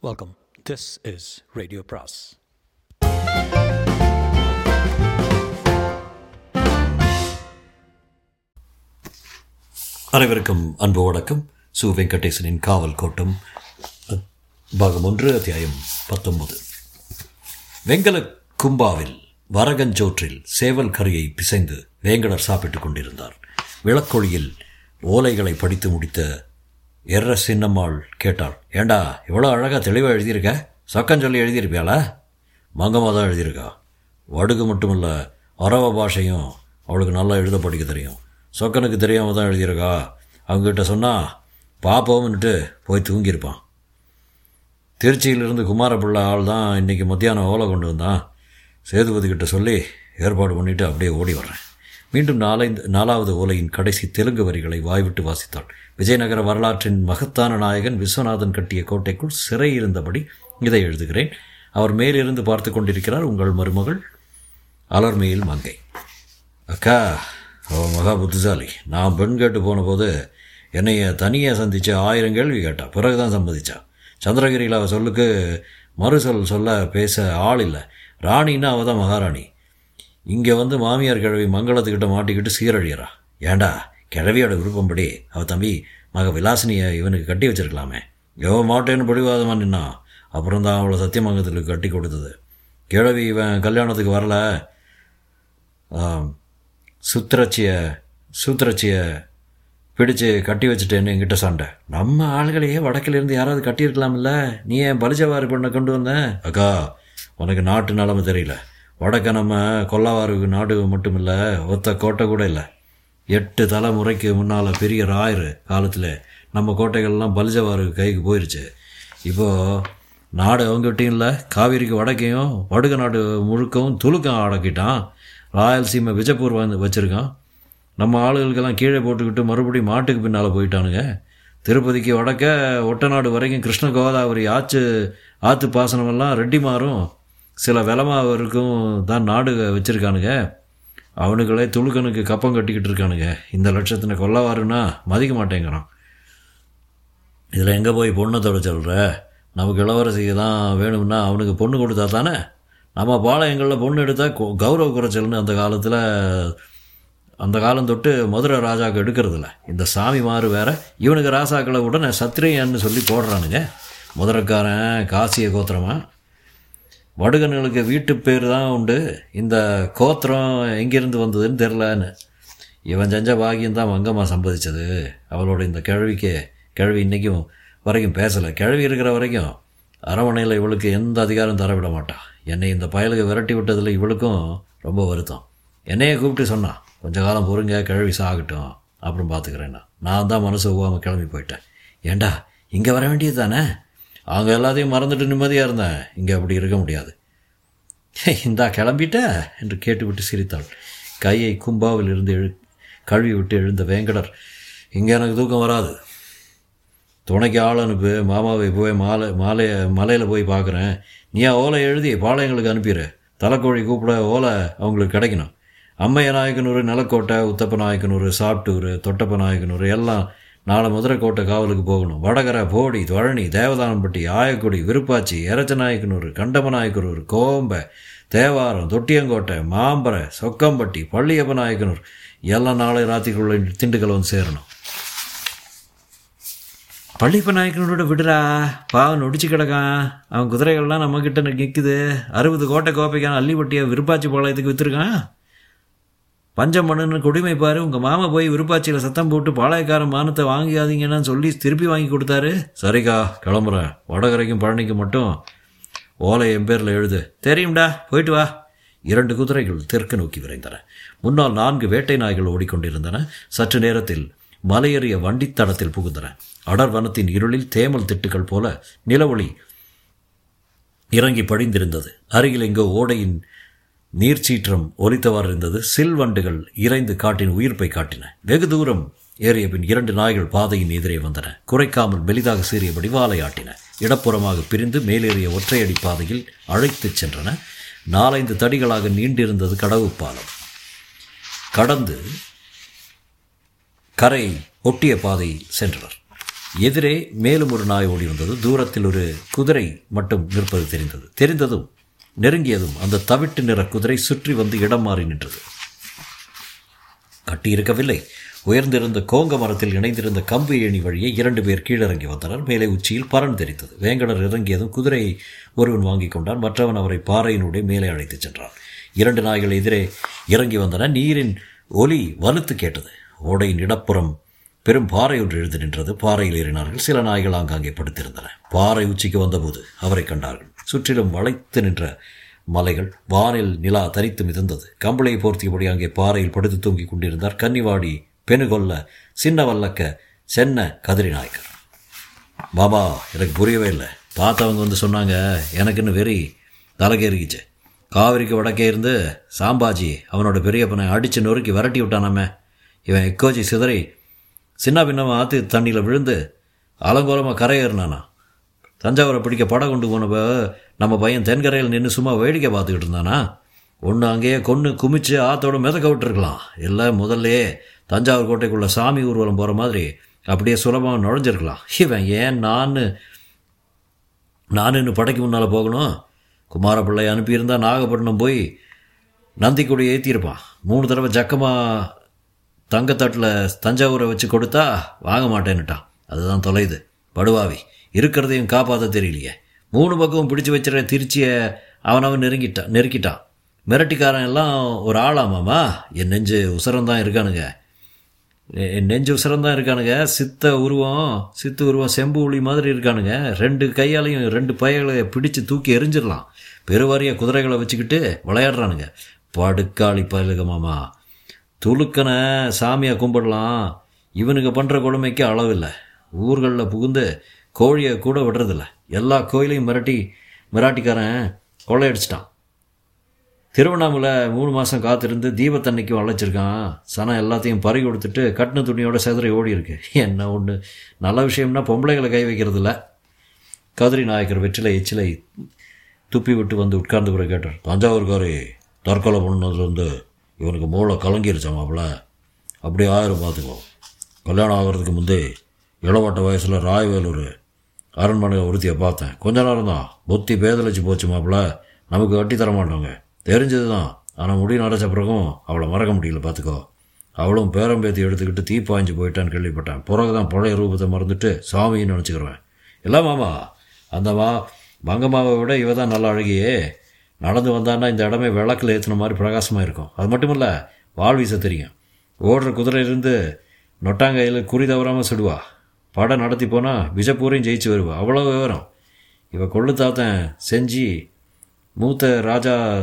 Welcome this is radio பிராஸ் அனைவருக்கும் அன்பு வணக்கம். சு வெங்கடேசனின் காவல் கோட்டம் பாகம் ஒன்று அத்தியாயம் பத்தொன்பது. வெங்கல கும்பாவில் வரகஞ்சோற்றில் சேவல் கறியை பிசைந்து வேங்கடர் சாப்பிட்டுக் கொண்டிருந்தார். விளக்கொளியில் ஓலைகளை படித்து முடித்த எர்ர சின்னம்மாள் கேட்டாள். ஏண்டா இவ்வளோ அழகாக தெளிவாக எழுதியிருக்க? சக்கம் சொல்லி எழுதியிருப்பியாளா? மங்கமாக தான் எழுதியிருக்கா. வடுகு மட்டும் இல்லை அரவ பாஷையும் அவளுக்கு நல்லா எழுத படிக்க தெரியும். சொக்கனுக்கு தெரியாமல் தான் எழுதியிருக்கா. அவங்ககிட்ட சொன்னால் பாப்போம்னுட்டு போய் தூங்கியிருப்பான். திருச்சியிலிருந்து குமாரப்பிள்ளை ஆள் தான் இன்றைக்கி மத்தியானம் ஓலை கொண்டு வந்தான். சேதுபதி கிட்ட சொல்லி ஏற்பாடு பண்ணிவிட்டு அப்படியே ஓடி வர்றேன். மீண்டும் நாலைந்து நாலாவது ஓலையின் கடைசி தெலுங்கு வரிகளை வாய்விட்டு வாசித்தாள் விஜயநகர வரலாற்றின் மகத்தான நாயகன் விஸ்வநாதன் கட்டிய கோட்டைக்குள் சிறை இருந்தபடி இதை எழுதுகிறேன். அவர் மேலிருந்து பார்த்து கொண்டிருக்கிறார் உங்கள் மருமகள் அலர்மையில் மங்கை. அக்கா ஓ மகா புத்திசாலி. நான் பெண் கேட்டு போனபோது என்னைய தனியாக சந்தித்து ஆயிரம் கேள்வி கேட்டா. பிறகு தான் சம்மதிச்சா. சந்திரகிரியில் அவள் சொல்லுக்கு மறுசொல் சொல்ல பேச ஆள் இல்லை. ராணின்னா அவள் தான் மகாராணி. இங்கே வந்து மாமியார் கிழவி மங்களத்துக்கிட்ட மாட்டிக்கிட்டு சீரழியறா. ஏண்டா கிழவியோட விருப்பம்படி அவ தம்பி மக விலாசினியை இவனுக்கு கட்டி வச்சிருக்கலாமே. எவ மாட்டேன்னு பிடிவாதமாக நின்னா அப்புறம் தான் அவளை சத்தியமங்கத்துக்கு கட்டி கொடுத்தது. கிழவி இவன் கல்யாணத்துக்கு வரல. சுத்திரச்சிய சூத்திரச்சிய பிடிச்சு கட்டி வச்சுட்டேன்னு என்கிட்ட சண்டை. நம்ம ஆளுகளையே வடக்கிலிருந்து யாராவது கட்டியிருக்கலாம்ல நீ ஏன் பலிஜவாரி பொண்ணை கொண்டு வந்த? அக்கா உனக்கு நாட்டு நிலமை தெரியல. வடக்க நம்ம கொல்லவாறு நாடு மட்டும் இல்லை ஒத்த கோட்டை கூட இல்லை. எட்டு தலைமுறைக்கு முன்னால் பெரிய ராயர் காலத்தில் நம்ம கோட்டைகள்லாம் பலிஜவாறு கைக்கு போயிருச்சு. இப்போது நாடு அவங்ககிட்டையும் இல்லை காவிரிக்கு வடக்கையும் வடுக நாடு முழுக்கவும் துலுக்கம் அடக்கிட்டான். ராயல்சீமை விஜயபூர் வந்து வச்சுருக்கான். நம்ம ஆளுகளுக்கெல்லாம் கீழே போட்டுக்கிட்டு மறுபடியும் மாட்டுக்கு பின்னால் போயிட்டானுங்க. திருப்பதிக்கு வடக்க ஒட்டநாடு வரைக்கும் கிருஷ்ண கோதாவரி ஆற்று ஆற்று பாசனமெல்லாம் ரெட்டி மாறும். சில விலமாவருக்கும் தான் நாடு வச்சுருக்கானுங்க. அவனுங்களே துளுக்கனுக்கு கப்பம் கட்டிக்கிட்டு இருக்கானுங்க. இந்த லட்சத்தின கொல்லவாருன்னா மதிக்க மாட்டேங்கிறான். இதில் எங்கே போய் பொண்ணை தொட சொல்கிற நமக்கு இளவரசிக்கு தான் வேணும்னா அவனுக்கு பொண்ணு கொடுத்தா தானே? நம்ம பாளையங்களில் பொண்ணு எடுத்தால் கௌரவ குறைச்சல்னு அந்த காலத்தில் அந்த காலம் தொட்டு மதுரை ராஜாவுக்கு எடுக்கிறதில்ல. இந்த சாமி மாறு வேற இவனுக்கு ராசாக்களை உடனே சத்திரியன்னு சொல்லி போடுறானுங்க. மதுரைக்காரன் காசிய கோத்திரமா? வடுகன்களுக்கு வீட்டு பேர் தான் உண்டு. இந்த கோத்திரம் எங்கேருந்து வந்ததுன்னு தெரிலன்னு இவன் செஞ்ச பாகியம் தான் மங்கம்மா சம்பாதிச்சது. அவளோட இந்த கிழவிக்கு கிழவி இன்றைக்கும் வரைக்கும் பேசலை. கிழவி இருக்கிற வரைக்கும் அரவணையில் இவளுக்கு எந்த அதிகாரம் தர விட மாட்டான் என்னை இந்த பயலுக்கு விரட்டி விட்டதில் இவளுக்கும் ரொம்ப வருத்தம். என்னையே கூப்பிட்டு சொன்னான் கொஞ்ச காலம் பொறுங்க கிழவி சாகட்டும். அப்புறம் பார்த்துக்கிறேன்னா நான் தான் மனசு ஒவ்வாமல் கிளம்பி போயிட்டேன். ஏண்டா இங்கே வர வேண்டியது தானே? அங்கே எல்லாத்தையும் மறந்துட்டு நிம்மதியாக இருந்தேன் இங்கே அப்படி இருக்க முடியாது. இந்தா கிளம்பிட்ட? என்று கேட்டுவிட்டு சிரித்தாள். கையை கும்பாவில் இருந்து எழு கழுவி விட்டு எழுந்த வேங்கடர் இங்கே எனக்கு தூக்கம் வராது. துணைக்கு ஆள் அனுப்பு மாமாவை போய் மாலை மாலைய மலையில் போய் பார்க்குறேன் நீ ஓலை எழுதி பாளையங்களுக்கு அனுப்பிடு தலைக்கோழி கூப்பிட ஓலை அவங்களுக்கு கிடைக்கணும். அம்மைய நாயக்கனூர் நிலக்கோட்டை உத்தப்ப நாயக்கனூர் சாப்பிட்டூர் தொட்டப்ப நாயக்கனூர் எல்லாம் நாளை மதுரைக்கோட்டை காவலுக்கு போகணும். வடகரை போடி தொழனி தேவதானம்பட்டி ஆயக்குடி விருப்பாச்சி எரச்ச நாயக்கனூர் கோம்பை தேவாரம் தொட்டியங்கோட்டை மாம்பரை சொக்கம்பட்டி பள்ளியப்ப நாயக்கனூர் எல்லாம் நாளை ராத்திரிக்குள்ள திண்டுக்கல் வந்து சேரணும். பள்ளிப்ப நாயக்கனோட விடுறா. பாவன் ஒடிச்சு கிடக்கான். அவன் குதிரைகள்லாம் நம்மக்கிட்ட நிற்குது அறுபது கோட்டை கோப்பைக்கான அள்ளிப்பட்டியை விருப்பாச்சி பாளையத்துக்கு விற்றுருக்கான் பஞ்சம் பண்ணுன்னு குடிமை பாரு. உங்கள் மாமா போய் விருப்பாச்சியில் சத்தம் போட்டு பாளையக்காரன் மானத்தை வாங்கிக்காதீங்கன்னு சொல்லி திருப்பி வாங்கி கொடுத்தாரு. சரிக்கா கிளம்புறேன். வடகரைக்கும் பழனிக்கு மட்டும் ஓலை என் பேரில் எழுது. தெரியும்டா போயிட்டு வா. இரண்டு குதிரைகள் தெற்கு நோக்கி விரைந்தன. முன்னால் நான்கு வேட்டை நாய்கள் ஓடிக்கொண்டிருந்தன. சற்று நேரத்தில் மலையேறிய வண்டித்தடத்தில் புகுந்தன. அடர் வனத்தின் இருளில் தேமல் திட்டுகள் போல நிலவொளி இறங்கி படிந்திருந்தது. அருகில் எங்கோ ஓடையின் நீர்ச்சீற்றம் ஒலித்தவாறு இருந்தது. சில்வண்டுகள் இறைந்து காட்டின் உயிர்ப்பை காட்டின. வெகு தூரம் ஏறிய பின் இரண்டு நாய்கள் பாதையின் எதிரே வந்தன. குறைக்காமல் மெலிதாக சீறியபடி வாலையாட்டின இடப்புறமாக பிரிந்து மேலேறிய ஒற்றையடி பாதையில் அழைத்துச் சென்றன. நாலைந்து தடிகளாக நீண்டிருந்தது கடவு பாலம். கடந்து கரை ஒட்டிய பாதை சென்றனர். எதிரே மேலும் ஒரு நாய் ஓடி வந்தது. தூரத்தில் ஒரு குதிரை மட்டும் நிற்பது தெரிந்தது. தெரிந்ததும் நெருங்கியதும் அந்த தவிட்டு நிற குதிரை சுற்றி வந்து இடம் மாறி நின்றது. கட்டியிருக்கவில்லை. உயர்ந்திருந்த கோங்க மரத்தில் இணைந்திருந்த கம்பு ஏணி வழியே இரண்டு பேர் கீழிறங்கி வந்தனர். மேலே உச்சியில் பறன் தெரித்தது. வேங்கடர் இறங்கியதும் குதிரையை ஒருவன் வாங்கி கொண்டான். மற்றவன் அவரை பாறையினுடைய மேலே அழைத்துச் சென்றான். இரண்டு நாய்கள் எதிரே இறங்கி வந்தன. நீரின் ஒலி வலுத்து கேட்டது. ஓடையின் இடப்புறம் பெரும் பாறை ஒன்று எழுந்து நின்றது. பாறையில் ஏறினார்கள். சில நாய்கள் ஆங்காங்கே படுத்திருந்தன. பாறை உச்சிக்கு வந்தபோது அவரை கண்டார்கள். சுற்றிலும் வளைத்து நின்ற மலைகள் வானில் நிலா தரித்து மிதந்தது. கம்பளையை போர்த்தியபடி அங்கே பாறையில் படுத்து தூங்கிக் கொண்டிருந்தார் கன்னிவாடி பெணுகொல்ல சின்ன வல்லக்க சென்ன கதிரி நாயக்கர் பாபா எனக்கு புரியவே இல்லை. பார்த்தவங்க வந்து சொன்னாங்க எனக்குன்னு வெறி தலைக்கேறிக்கிச்சு காவிரிக்கு வடக்கே இருந்து சாம்பாஜி அவனோட பெரியப்பனை அடித்து நொறுக்கி விரட்டி விட்டானாமே. இவன் எக்கோஜி சிதறி சின்ன பின்னமாக ஆற்று தண்ணியில் விழுந்து அலங்கோலமாக கரையேறினானா தஞ்சாவூரை பிடிக்க படம் கொண்டு போனப்போ நம்ம பையன் தென்கரையில் நின்று சும்மா வேடிக்கை பார்த்துக்கிட்டு இருந்தானா? ஒன்று அங்கேயே கொன்று குமிச்சு ஆத்தோடு மிதக்க விட்டுருக்கலாம். இல்லை முதல்லையே தஞ்சாவூர் கோட்டைக்குள்ளே சாமி ஊர்வலம் போகிற மாதிரி அப்படியே சுலபமாக நுழைஞ்சிருக்கலாம். இவன் ஏன் நான் நான் இன்னும் படைக்கு முன்னால் போகணும்? குமாரப்பிள்ளை அனுப்பியிருந்தா நாகப்பட்டினம் போய் நந்திக்குடி ஏற்றியிருப்பான் மூணு தடவை ஜக்கமாக தங்கத்தட்டில் தஞ்சாவூரை வச்சு கொடுத்தா வாங்க மாட்டேன்னுட்டான். அதுதான் தொலையுது படுவாவி. இருக்கிறதையும் காப்பாற்ற தெரியலையே. மூணு பக்கமும் பிடிச்சி வச்சிட திருச்சியை அவனவன் நெருங்கிட்டான் நெருக்கிட்டான் மிரட்டிக்காரன் எல்லாம் ஒரு ஆளாமாமா என் நெஞ்சு உசரம்தான் இருக்கானுங்க. என் நெஞ்சு உசரம்தான் இருக்கானுங்க. சித்த உருவம் சித்து உருவம் செம்பு உளி மாதிரி இருக்கானுங்க. ரெண்டு கையாலையும் ரெண்டு பையகளை பிடிச்சு தூக்கி எரிஞ்சிடலாம். பெருவாரிய குதிரைகளை வச்சுக்கிட்டு விளையாடுறானுங்க. படுக்காளி பயலுகமாமா துளுக்கனை சாமியை கும்பிடலாம். இவனுக்கு பண்ணுற கொடுமைக்கு அளவில்லை. ஊர்களில் புகுந்து கோழியை கூட விடுறதில்ல. எல்லா கோயிலையும் மிரட்டி மிராட்டிக்காரன் கொள்ளையடிச்சிட்டான் திருவண்ணாமலை மூணு மாதம் காத்திருந்து தீபத்தன்னைக்கு வளைச்சிருக்கான் சனம் எல்லாத்தையும் பறி கொடுத்துட்டு கட்டின துணியோட செதறி ஓடி இருக்கு. என்ன ஒன்று நல்ல விஷயம்னா பொம்பளைகளை கை வைக்கிறது இல்லை கதிரி நாயக்கர் வெற்றிலை எச்சிலை துப்பி விட்டு வந்து உட்கார்ந்து பிறகு கேட்டார். தஞ்சாவூர்காரி தற்கொலை பண்ணதுலேருந்து இவனுக்கு மூளை கலங்கிருச்சாமாப்ல அப்படியே ஆயிரம் பார்த்துக்கோ. கல்யாணம் ஆகிறதுக்கு முந்தே இளவட்ட வயசில் ராயவேலூர் அரண்மனை ஒருத்தியை பார்த்தேன். கொஞ்ச நேரம் தான் புத்தி பேதலிச்சு போச்சு மாப்பிள்ள. நமக்கு கட்டி தர மாட்டோங்க. தெரிஞ்சது தான் ஆனால் முடி நடைச்ச பிறகும் அவளை மறக்க முடியல பார்த்துக்கோ. அவளும் பேரம்பேத்தி எடுத்துக்கிட்டு தீ பாய்ஞ்சு போயிட்டான்னு கேள்விப்பட்டேன். பிறகு தான் பழைய ரூபத்தை மறந்துட்டு சாமின்னு நினச்சிக்கிறேன் இல்லை மாமா அந்த மா மங்கம்மாவை விட இவ தான் நல்லா அழகியே. நடந்து வந்தான்னா இந்த இடமே விளக்கில் ஏற்றின மாதிரி பிரகாசமாக இருக்கும். அது மட்டும் இல்லை வால் வீச தெரியும். ஓடுற குதிரையிலிருந்து நொட்டாங்கையில் குறி தவறாமல் சுடுவா. படம் நடத்தி போனால் விஜப்பூரையும் ஜெயிச்சு வருவா. அவ்வளோ விவரம். இவ கொள்ளு தாத்தன் செஞ்சு மூத்த ராஜா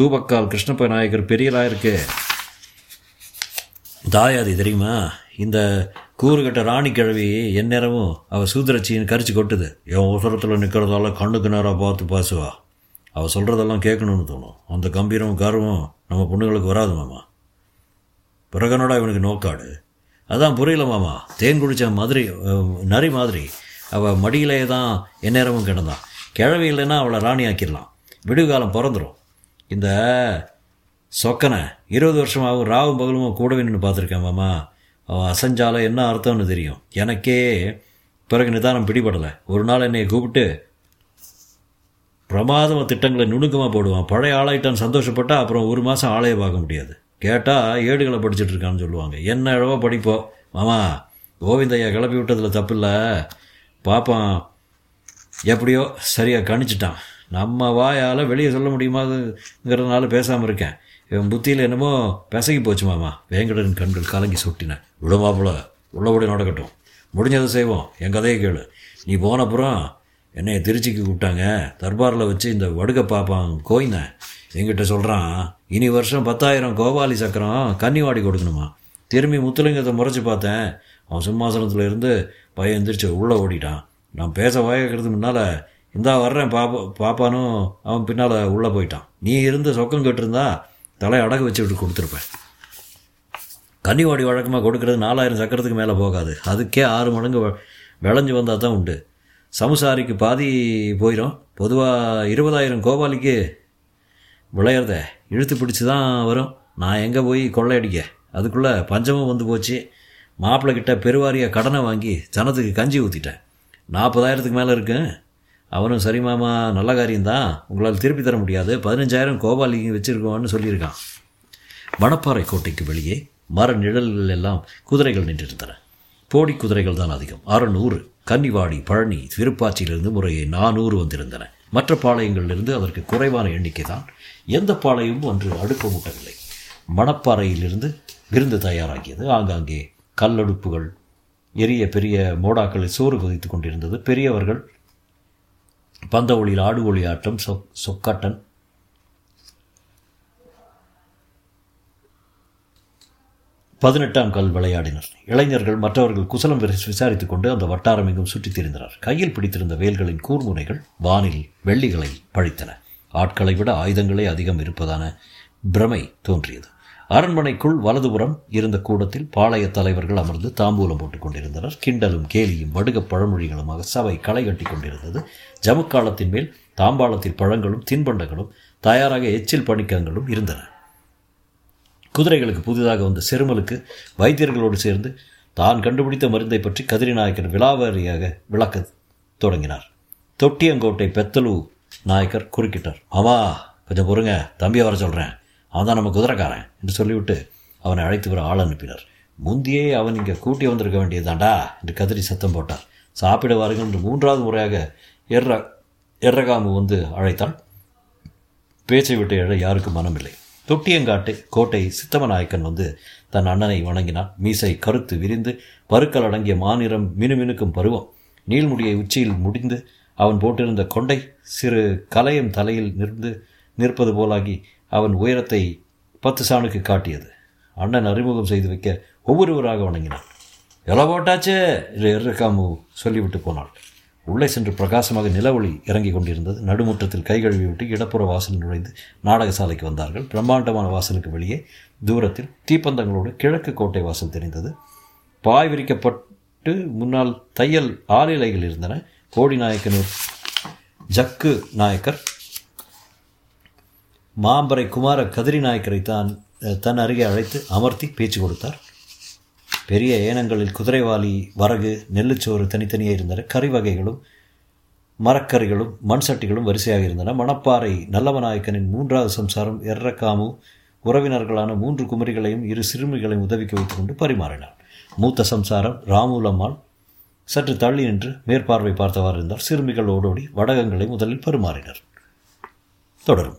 தூபக்கால் கிருஷ்ணப்ப நாயக்கர் பெரியலாயிருக்கு. தாயாதி தெரியுமா? இந்த கூறுகட்ட ராணி கிழவி எந்நேரமும் அவள் சூத்திரச்சின்னு கரிச்சு கொட்டுது. என் உசரத்தில் நிற்கிறதால கண்ணுக்கு நேராக பார்த்து பேசுவா. அவள் சொல்கிறதெல்லாம் கேட்கணும்னு தோணும். அந்த கம்பீரமும் கர்வம் நம்ம பொண்ணுங்களுக்கு வராது மாமா. பிறகனோட இவனுக்கு நோக்காடு. அதான் புரியல மாமா. தேன் குடித்த மாதிரி நரி மாதிரி. அவள் மடியிலே தான் எந்நேரமும் கிடந்தான் கிழவி இல்லைன்னா அவளை ராணி ஆக்கிடலாம். விடுகாலம் பிறந்துடும் இந்த சொக்கனை இருபது வருஷமாகவும் ராவும் பகலும் கூடவே நின்று பார்த்துருக்கேன் மாமா. அவன் அசைஞ்சால என்ன அர்த்தம்னு தெரியும். எனக்கே பிறகு நிதானம் பிடிபடலை. ஒரு நாள் என்னை கூப்பிட்டு பிரமாதமாக திட்டங்களை நுணுக்கமாக போடுவான். பழைய ஆளாயிட்டான் சந்தோஷப்பட்டா அப்புறம் ஒரு மாதம் ஆளையே பார்க்க முடியாது. கேட்டால் ஏடுகளை படிச்சுட்டு இருக்கான்னு சொல்லுவாங்க. என்ன அளவோ படிப்போம் மாமா கோவிந்தையா கிளப்பி விட்டதில் தப்பு இல்லை பார்ப்பான் எப்படியோ சரியாக கணிச்சிட்டான். நம்ம வாயால் வெளியே சொல்ல முடியுமாங்கிறதுனால பேசாமல் இருக்கேன். இவன் புத்தியில் என்னமோ பிசகி போச்சு மாமா. வேங்கடன் கண்கள் கலங்கி சுட்டினேன் விடுமாப்புல உள்ளபடி நடக்கட்டும். முடிஞ்சதை செய்வோம். என் கதையை கேளு. நீ போனப்புறம் என்னைய திருச்சிக்கு கூப்பிட்டாங்க. தர்பாரில் வச்சு இந்த வடுக பாப்பான் கோயினேன் என்கிட்ட சொல்கிறான் இனி வருஷம் பத்தாயிரம் கோபாலி சக்கரம் கன்னிவாடி கொடுக்கணுமா? திரும்பி முத்துலிங்கத்தை முறைச்சி பார்த்தேன். அவன் சிம்மாசனத்தில் இருந்து பையன் எந்திரிச்சு உள்ளே ஓடிட்டான். நான் பேச வயக்கிறதுக்கு முன்னால் இந்தா வர்றேன் பாப்பா பாப்பானும் அவன் பின்னால் உள்ளே போயிட்டான். நீ இருந்து சொக்கம் கட்டிருந்தா தலையை அடகு வச்சு விட்டு கொடுத்துருப்பேன். கன்னிவாடி வழக்கமாக கொடுக்கறது நாலாயிரம் சக்கரத்துக்கு மேலே போகாது. அதுக்கே ஆறு மடங்கு விளைஞ்சு வந்தால் தான் உண்டு. சமுசாரிக்கு பாதி போயிடும் பொதுவாக இருபதாயிரம் கோபாலிக்கு விளையிறதே. இழுத்து பிடிச்சி தான் வரும். நான் எங்கே போய் கொள்ளையடிக்க? அதுக்குள்ளே பஞ்சமும் வந்து போச்சு. மாப்பிள்ளை கிட்ட பெருவாரியாக கடனை வாங்கி ஜனத்துக்கு கஞ்சி ஊற்றிட்டேன் நாற்பதாயிரத்துக்கு மேலே இருக்கு. அவனும் சரி மாமா நல்ல காரியம்தான். உங்களால் திருப்பி தர முடியாது. பதினஞ்சாயிரம் கோபாலிங்க வச்சுருக்கோன்னு சொல்லியிருக்கான். மணப்பாறை கோட்டைக்கு வெளியே மர நிழல்கள் எல்லாம் குதிரைகள் நின்றிருந்தன. போடி குதிரைகள் தான் அதிகம். அறநூறு கன்னிவாடி பழனி திருப்பாச்சியிலிருந்து முறையே நானூறு வந்திருந்தன. மற்ற பாளையங்களிலிருந்து அதற்கு குறைவான எண்ணிக்கை தான் எந்த பாளையமும் அன்று அடுப்பு முட்டவில்லை மணப்பாறையிலிருந்து விருந்து தயாராகியது. ஆங்காங்கே கல்லடுப்புகள் எரிய பெரிய மோடாக்களை சோறு கொதித்து கொண்டிருந்தது. பெரியவர்கள் பந்த ஒளியில் ஆடு ஒளி ஆட்டம் சொ சொக்காட்டன் பதினெட்டாம் கல் விளையாடினர். இளைஞர்கள் மற்றவர்கள் குசலம் விசாரித்துக் கொண்டு அந்த வட்டாரம் எங்கும் சுற்றித் திரிந்தனர். கையில் பிடித்திருந்த வேல்களின் கூர்முனைகள் வானில் வெள்ளிகளை பழித்தன. ஆட்களை விட ஆயுதங்களே அதிகம் இருப்பதான பிரமை தோன்றியது. அரண்மனைக்குள் வலதுபுறம் இருந்த கூடத்தில் பாளைய தலைவர்கள் அமர்ந்து தாம்பூலம் போட்டுக் கொண்டிருந்தனர். கிண்டலும் கேலியும் வடுக பழமொழிகளுமாக சபை களை கட்டி கொண்டிருந்தது. ஜமுக்காலத்தின் மேல் தாம்பாளத்தில் பழங்களும் தின்பண்டங்களும் தயாராக எச்சில் பணிக்கங்களும் இருந்தன. குதிரைகளுக்கு புதிதாக வந்த செருமலுக்கு வைத்தியர்களோடு சேர்ந்து தான் கண்டுபிடித்த மருந்தை பற்றி கதிரிநாயக்கர் விலாவாரியாக விளக்க தொடங்கினார். தொட்டியங்கோட்டை பெத்தலு நாயக்கர் குறுக்கிட்டார். ஆமா கொஞ்சம் பொறுங்க. தம்பியை வர சொல்கிறேன் அவன் தான் நம்ம குதிரைக்காரன் என்று சொல்லிவிட்டு அவனை அழைத்து வர ஆள் அனுப்பினார். முந்தியே அவன் இங்கே கூட்டி வந்திருக்க வேண்டியதாண்டா என்று கதிரி சத்தம் போட்டார். சாப்பிட வாருங்கள் என்று மூன்றாவது முறையாக எர்ர எர்ரகாமு வந்து அழைத்தான் பேச்சை விட்டு எழ யாருக்கும் மனமில்லை. தொட்டியங்காட்டு கோட்டை சித்தமநாயக்கன் வந்து தன் அண்ணனை வணங்கினான். மீசை கருத்து விரிந்து பருக்கள் அடங்கிய மாநிறம் மினுமினுக்கும் பருவம். நீள்முடியை உச்சியில் முடிந்து அவன் போட்டிருந்த கொண்டை சிறு கலையும் தலையில் நின்று நிற்பது போலாகி அவன் உயரத்தை பத்து சாணுக்கு காட்டியது. அண்ணன் அறிமுகம் செய்து வைக்க ஒவ்வொருவராக வணங்கினான். எல போட்டாச்சே? என்று எர்ரகாமு சொல்லிவிட்டு போனாள். உள்ளே சென்று பிரகாசமாக நிலவொளி இறங்கிக் கொண்டிருந்தது. நடுமுற்றத்தில் கை கழுவி விட்டு இடப்புற வாசல் நுழைந்து நாடக சாலைக்கு வந்தார்கள். பிரம்மாண்டமான வாசலுக்கு வெளியே தூரத்தில் தீப்பந்தங்களோடு கிழக்கு கோட்டை வாசல் தெரிந்தது. பாய் விரிக்கப்பட்டு முன்னால் தையல் ஆளிலைகள் இருந்தன. கோடி நாயக்கனூர் ஜக்கு நாயக்கர் மாம்பரை குமார கதிரி நாயக்கரை தான் தன் அருகே அழைத்து அமர்த்தி பேச்சு கொடுத்தார். பெரிய ஏனங்களில் குதிரைவாலி வரகு நெல்லுச்சோறு தனித்தனியே இருந்தன. கறி வகைகளும் மரக்கறிகளும் மண் சட்டிகளும் வரிசையாக இருந்தன. மணப்பாறை நல்லவநாயக்கனின் மூன்றாவது சம்சாரம் எர்ரக்காமு உறவினர்களான மூன்று குமரிகளையும் இரு சிறுமிகளையும் உதவிக்கு வைத்துக்கொண்டு பரிமாறினார். மூத்த சம்சாரம் ராமுலம்மாள் சற்று தள்ளி நின்று மேற்பார்வை பார்த்தவாறு இருந்தார் சிறுமிகள் ஓடோடி வடகங்களை முதலில் பரிமாறினர். தொடரும்.